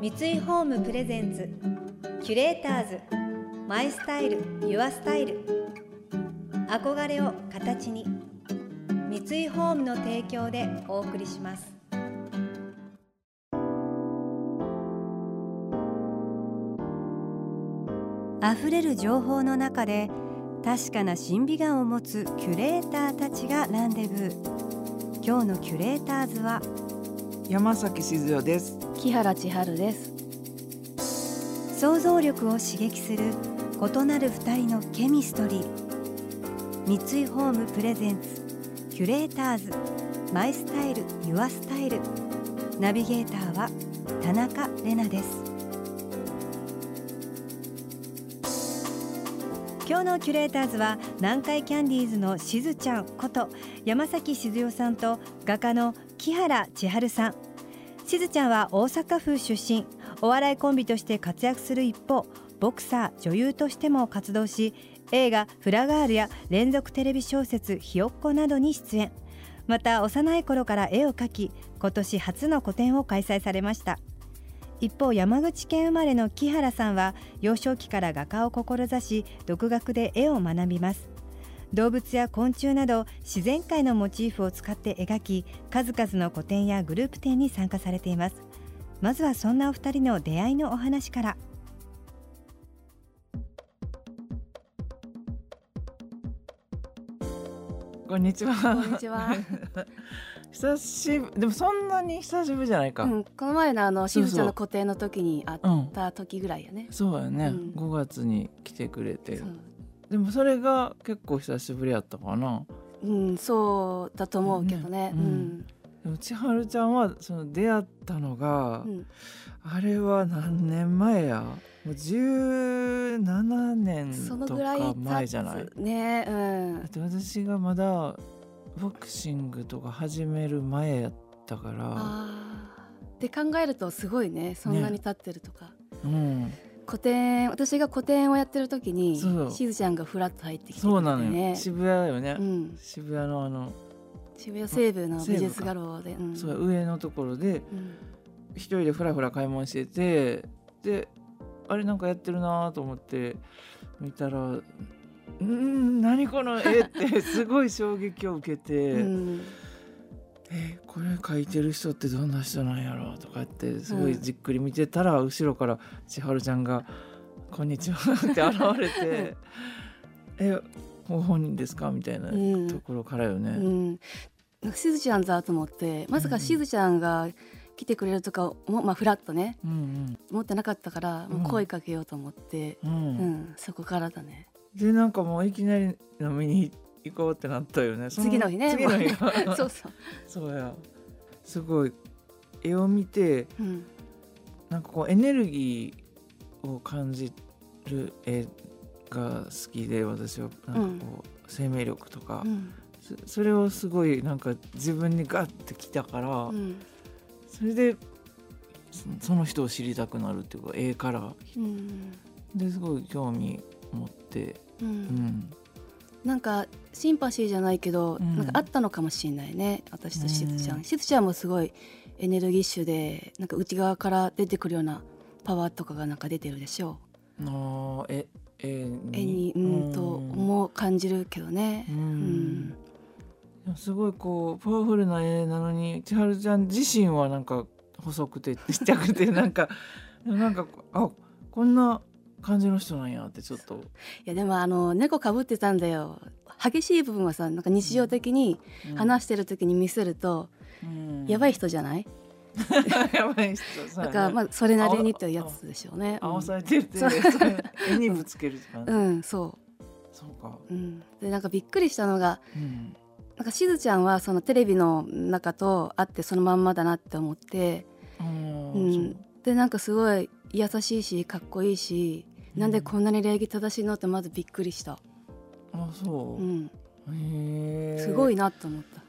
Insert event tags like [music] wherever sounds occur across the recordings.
三井ホームプレゼンツキュレーターズマイスタイルユアスタイル。憧れを形に三井ホームの提供でお送りします。溢れる情報の中で確かな審美眼を持つキュレーターたちがランデブー。今日のキュレーターズは山崎静代です。木原千春です。想像力を刺激する異なる二人のケミストリー。三井ホームプレゼンツキュレーターズ。マイスタイルユアスタイル。ナビゲーターは田中れなです。今日のキュレーターズは南海キャンディーズのしずちゃんこと山崎静代さんと画家の木原千春さん。しずちゃんは大阪府出身。お笑いコンビとして活躍する一方ボクサー女優としても活動し映画「フラガール」や連続テレビ小説「ひよっこ」などに出演。また幼い頃から絵を描き今年初の個展を開催されました。一方山口県生まれの木原さんは幼少期から画家を志し独学で絵を学びます。動物や昆虫など自然界のモチーフを使って描き数々の個展やグループ展に参加されています。まずはそんなお二人の出会いのお話から。こんにちは。こんにちは、[laughs] 久しぶりでもそんなに久しぶりじゃないか、うん、この前のあのしそうそう。ずちゃんの個展の時に会った時ぐらいやね、そうやね、うん。5月に来てくれて。そうでもそれが結構久しぶりやったかな。うん、そうだと思うけどね。ねうんでも千春ちゃんはその出会ったのが、うん。うんあれは何年前や？もう17年とか前じゃない？ね。うん。だって私がまだボクシングとか始める前やったから。あー。で考えるとすごいね。そんなに経ってるとか、うん個展私が個展をやってる時にしずちゃんがフラッと入ってきてくれてそうなのよ、ね渋谷よね、うん、渋谷のあの、渋谷西部の美術画廊で、うん。そう上のところでうん。一人でふらふら買い物しててであれなんかやってるなと思って見たら「ん何この絵」ってすごい衝撃を受けて「うんえこれ描いてる人ってどんな人なんやろ?」とかってすごいじっくり見てたら、後ろから千春ちゃんが「こんにちは」って現れて「[laughs] えご本人ですか?」みたいなうん。ところからよね。うん、なんかしずちゃんだと思ってまさかしずちゃんが来てくれるとかも、まあ、フラッとねうん思ってなかったから、もう声かけようと思って、うん。ううんんそこからだね。でなんかもういきなり飲みに行こうってなったよね。そ次の日ね。次の日。が [laughs] そうそう、そうや。すごい絵を見てうん。なんかこうエネルギーを感じる絵が好きで私は。なんかこう、生命力とか。う、ん。そそれをすごいなんか自分にガッてきたから、うん。それでそその人を知りたくなるっていうか絵から。うん。ですごい興味持って、ううんん、なんかシンパシーじゃないけど、うん。なんかあったのかもしれないね。私としずちゃん、うん。しずちゃんもすごいエネルギッシュでなんか内側から出てくるようなパワーとかがなんか出てるでしょあーえ絵う絵にうんと思う感じるけどね。ううん。んでもすごいこうパワフルな絵なのに千春ちゃん自身はなんか細くてちっちゃくてなんかなんかあこんな感じの人なんやってちょっと。いやでもあの猫かぶってたんだよ。激しい部分はさなんか日常的に話してる時に見せると、やばいい人じゃない、[laughs] やばい人だからまあそれなりにってやつでしょうね。合わされてるってそう。絵にぶつけるうん、う。んそそうか、う、うん、でなんかびっくりしたのがうん。なんかしずちゃんはそのテレビの中と会ってそのまんまだなって思って、うん。そう。でなんかすごい優しいしかっこいいし、なんでこんなに礼儀正しいのってまずびっくりした、あそう。う、ん、へえすごいなと思った。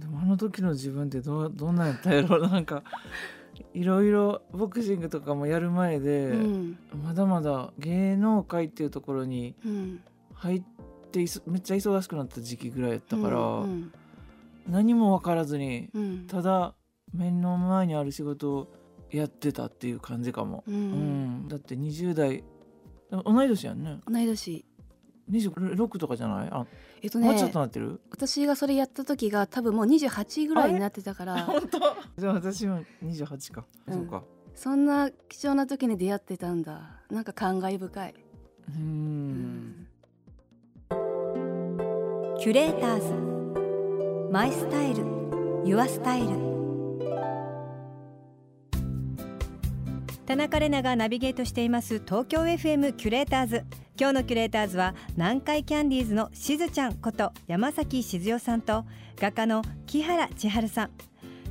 でもあの時の自分ってどうどんなんやったんやろなんか [laughs] いろいろボクシングとかもやる前で、うん。まだまだ芸能界っていうところにうん。入ってめっちゃ忙しくなった時期ぐらいやったから、うん何も分からずにうん。ただ目の前にある仕事をやってたっていう感じかも、ううん。んだって20代。同い年やんね。同い年。26とかじゃない？あ、えっともうちょっとねなってる？私がそれやった時が多分もう28ぐらいになってたから。本当？じゃあ私も28か、うん。そうか。そんな貴重な時に出会ってたんだ。なんか感慨深い、うーん。キュレーターズマイスタイルユアスタイル田中れながナビゲートしています東京 FM キュレーターズ。今日のキュレーターズは南海キャンディーズのしずちゃんこと山崎静代さんと画家の木原千春さん。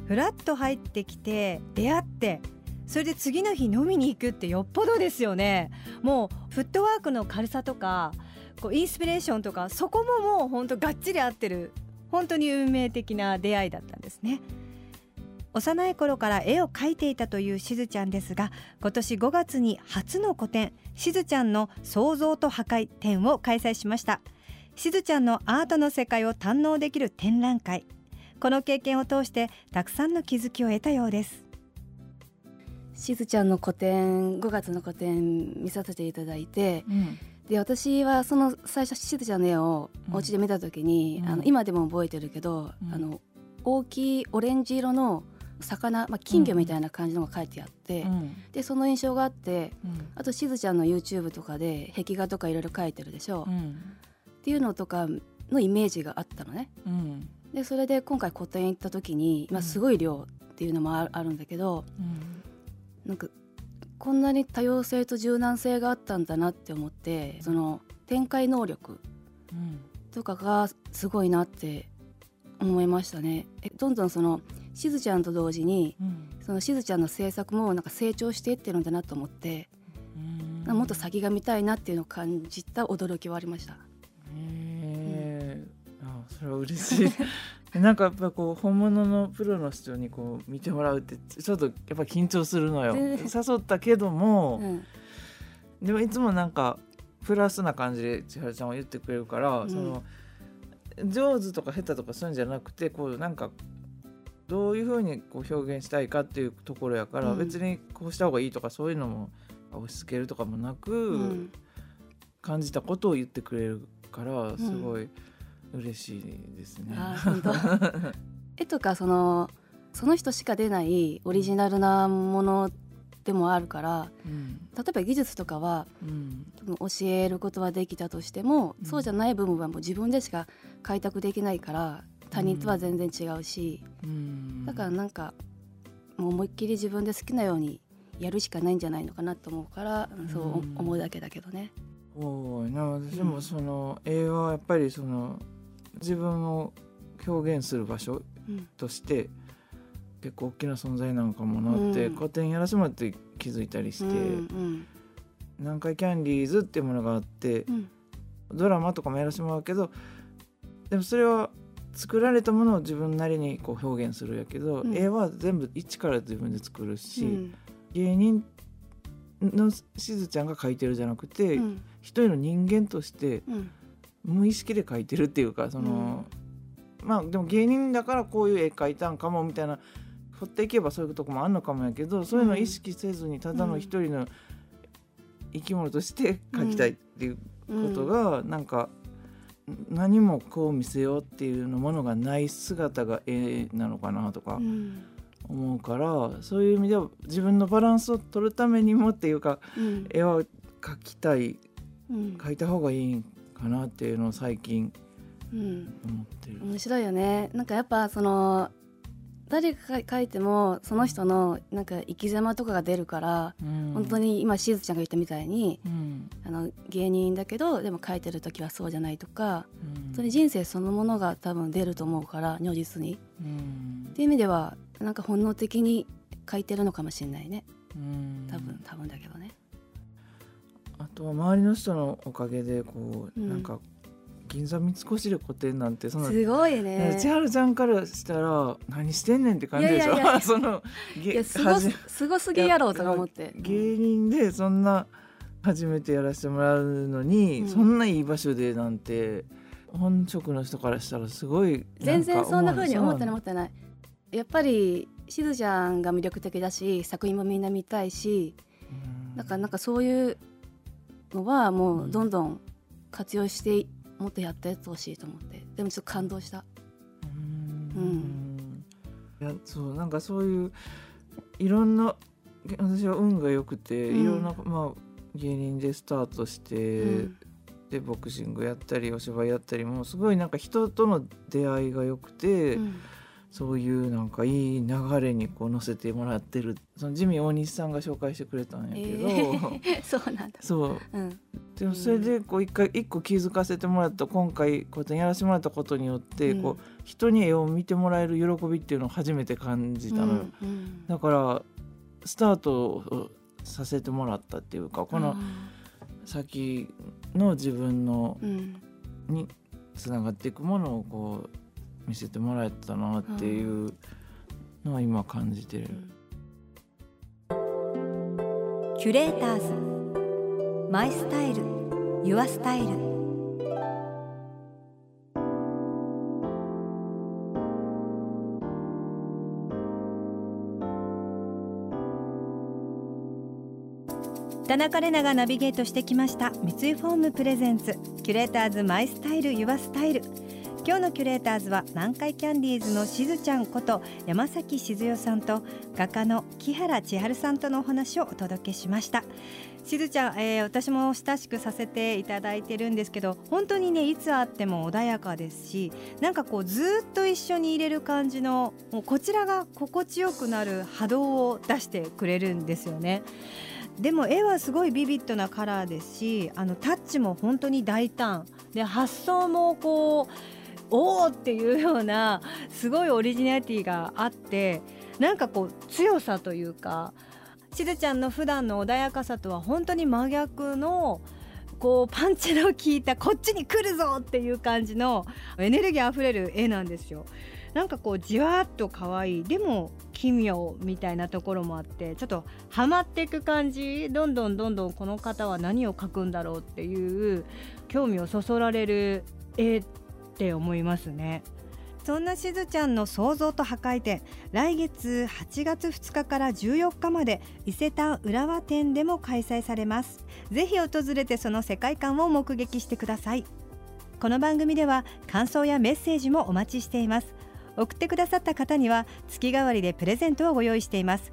フラッと入ってきて出会ってそれで次の日飲みに行くってよっぽどですよね。もうフットワークの軽さとかこうインスピレーションとかそこももう本当がっちり合ってる本当に運命的な出会いだったんですね。幼い頃から絵を描いていたというしずちゃんですが今年5月に初の個展しずちゃんの創造と破壊展を開催しました。しずちゃんのアートの世界を堪能できる展覧会。この経験を通してたくさんの気づきを得たようです。しずちゃんの個展5月の個展見させていただいてうん。で私はその最初しずちゃんの絵をお家で見た時に、うん。あの今でも覚えてるけど、うん。あの大きいオレンジ色の魚、まあ、金魚みたいな感じのが書いてあって、うん。でその印象があってうん。あとしずちゃんの YouTube とかで壁画とかいろいろ描いてるでしょ、っうん。ていうのとかのイメージがあったのね。うん。でそれで今回個展行った時に、まあ、すごい量っていうのもああるんだけどうん。なんかこんなに多様性と柔軟性があったんだなって思ってその展開能力うん。とかがすごいなって思いましたね。えどんどんそのしずちゃんと同時にうん。そのしずちゃんの制作もなんか成長していってるんだなと思って、うん。もっと先が見たいなっていうのを感じた驚きはありました。へえ、あそれは嬉しい。[laughs] なんかやっぱこう本物のプロの人にこう見てもらうってちょっとやっぱ緊張するのよ。ね。誘ったけどもう、ん。でもいつもなんかプラスな感じで千春ちゃんは言ってくれるから、うん。その上手とか下手とかそういうんじゃなくてこうなんかどういうふうにこう表現したいかっていうところやから、うん。別にこうした方がいいとかそういうのも押し付けるとかもなく、うん。感じたことを言ってくれるからすごい嬉しいですね。[laughs] 絵とかそのその人しか出ないオリジナルなものでもあるからうん。例えば技術とかはうん。教えることはできたとしても、うん。そうじゃない部分はもう自分でしか開拓できないから他人とは全然違うし、うん。だからなんかもう思いっきり自分で好きなようにやるしかないんじゃないのかなと思うから、そううん。思うだけだけどね。そうやな私もその絵はやっぱりその自分を表現する場所うんとして結構大きな存在なのかもなって、うん。個展やらせてもらって気づいたりして、うん。南海キャンディーズっていうものがあってうん。ドラマとかもやらせてもらうけどでもそれは作られたものを自分なりにこう表現するやけど、うん。絵は全部一から自分で作るし、うん。芸人のしずちゃんが描いてるじゃなくて、うん。一人の人間としてうん。無意識で描いてるっていうかその、まあでも芸人だからこういう絵描いたんかもみたいな掘っていけばそういうとこもあんのかもやけどそういうのを意識せずにただの一人の生き物として描きたいっていうことがなんか何もこう見せようっていうのものがない姿が絵なのかなとかうん。思うからそういう意味では自分のバランスを取るためにもっていうかうん。絵は描きたいうん。描いた方がいいんかなっていうのを最近うん。思ってる。面白いよね。なんかやっぱその誰が書いてもその人のなんか生き様とかが出るから、うん。本当に今しずちゃんが言ったみたいにうん。あの芸人だけどでも書いてる時はそうじゃないとかうん。本当に人生そのものが多分出ると思うから如実に。うん。っていう意味ではなんか本能的に書いてるのかもしれないね。うん。多分多分だけどね。あとは周りの人のおかげでこう、うん。なんか銀座三越で個展なんてそのすごいね。ね千春ちゃんからしたら何してんねんって感じでしょ？いやいやいや。[laughs] いやそのげいやすごすすごすぎやろうとか思って。芸人でそんな初めてやらせてもらうのに、うん。そんないい場所でなんて本職の人からしたらすごい全然そんな風に思ってない思いってない。やっぱりしずちゃんが魅力的だし作品もみんな見たいしだからなんかそういうのはもうどんどん活用してもっとやってやってほしいと思って。でもちょっと感動した。うん。いやそうなんかそういういろんな私は運が良くて、うん。いろんな、まあ、芸人でスタートして、うん。でボクシングやったりお芝居やったりもすごいなんか人との出会いが良くて、うんそういうなんかいい流れにこう乗せてもらってるそのジミー大西さんが紹介してくれたんやけど、え [laughs] ーそうなんだ。そう。うん。でもそれでこう一回一個気づかせてもらった今回こうやってやらせてもらったことによって、うん。こう人に絵を見てもらえる喜びっていうのを初めて感じたのよ、うんだからスタートをさせてもらったっていうかこの先の自分のうん。につながっていくものをこう見せてもらえたなっていうのは今感じてる。キュレーターズ。マイスタイル。ユアスタイル。田中玲奈がナビゲートしてきました。三井ホーム presents。キュレーターズ My Style Your Style 今日のキュレーターズは南海キャンディーズのしずちゃんこと山崎静代さんと画家の木原千春さんとのお話をお届けしました。しずちゃん、えー私も親しくさせていただいてるんですけど本当にねいつ会っても穏やかですしなんかこうずっと一緒にいれる感じのもうこちらが心地よくなる波動を出してくれるんですよね。でも絵はすごいビビッドなカラーですしあのタッチも本当に大胆。で発想もこうおおっていうようなすごいオリジナリティがあってなんかこう強さというかしずちゃんの普段の穏やかさとは本当に真逆のこうパンチの効いたこっちに来るぞっていう感じのエネルギーあふれる絵なんですよ。なんかこうじわっと可愛いでも奇妙みたいなところもあってちょっとハマっていく感じどんどんどんどんこの方は何を描くんだろうっていう興味をそそられる絵って思いますね。そんなしずちゃんの創造と破壊展来月8月2日から14日まで伊勢丹浦和店でも開催されます。ぜひ訪れてその世界観を目撃してください。この番組では感想やメッセージもお待ちしています。送ってくださった方には月替わりでプレゼントをご用意しています。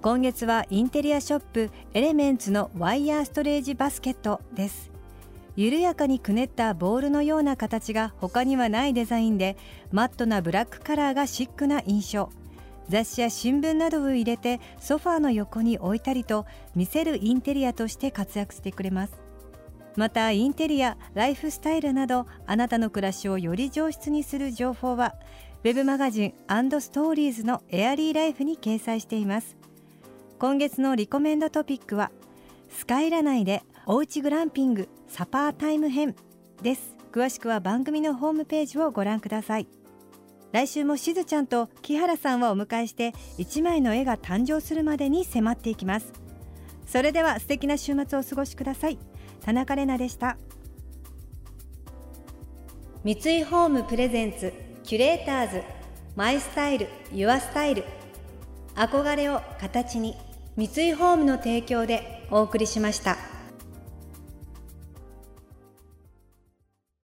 今月はインテリアショップエレメンツのワイヤーストレージバスケットです。緩やかにくねったボールのような形が他にはないデザインでマットなブラックカラーがシックな印象。雑誌や新聞などを入れてソファーの横に置いたりと見せるインテリアとして活躍してくれます。またインテリアライフスタイルなどあなたの暮らしをより上質にする情報はウェブマガジンストーリーズのエアリーライフに掲載しています。今月のリコメンドトピックはスカイラ内でおうちグランピング。サパータイム編です。詳しくは番組のホームページをご覧ください。来週もしずちゃんと木原さんをお迎えして一枚の絵が誕生するまでに迫っていきます。それでは素敵な週末をお過ごしください。田中れなでした。三井ホームプレゼンツキュレーターズマイスタイルユアスタイル。憧れを形に三井ホームの提供でお送りしました。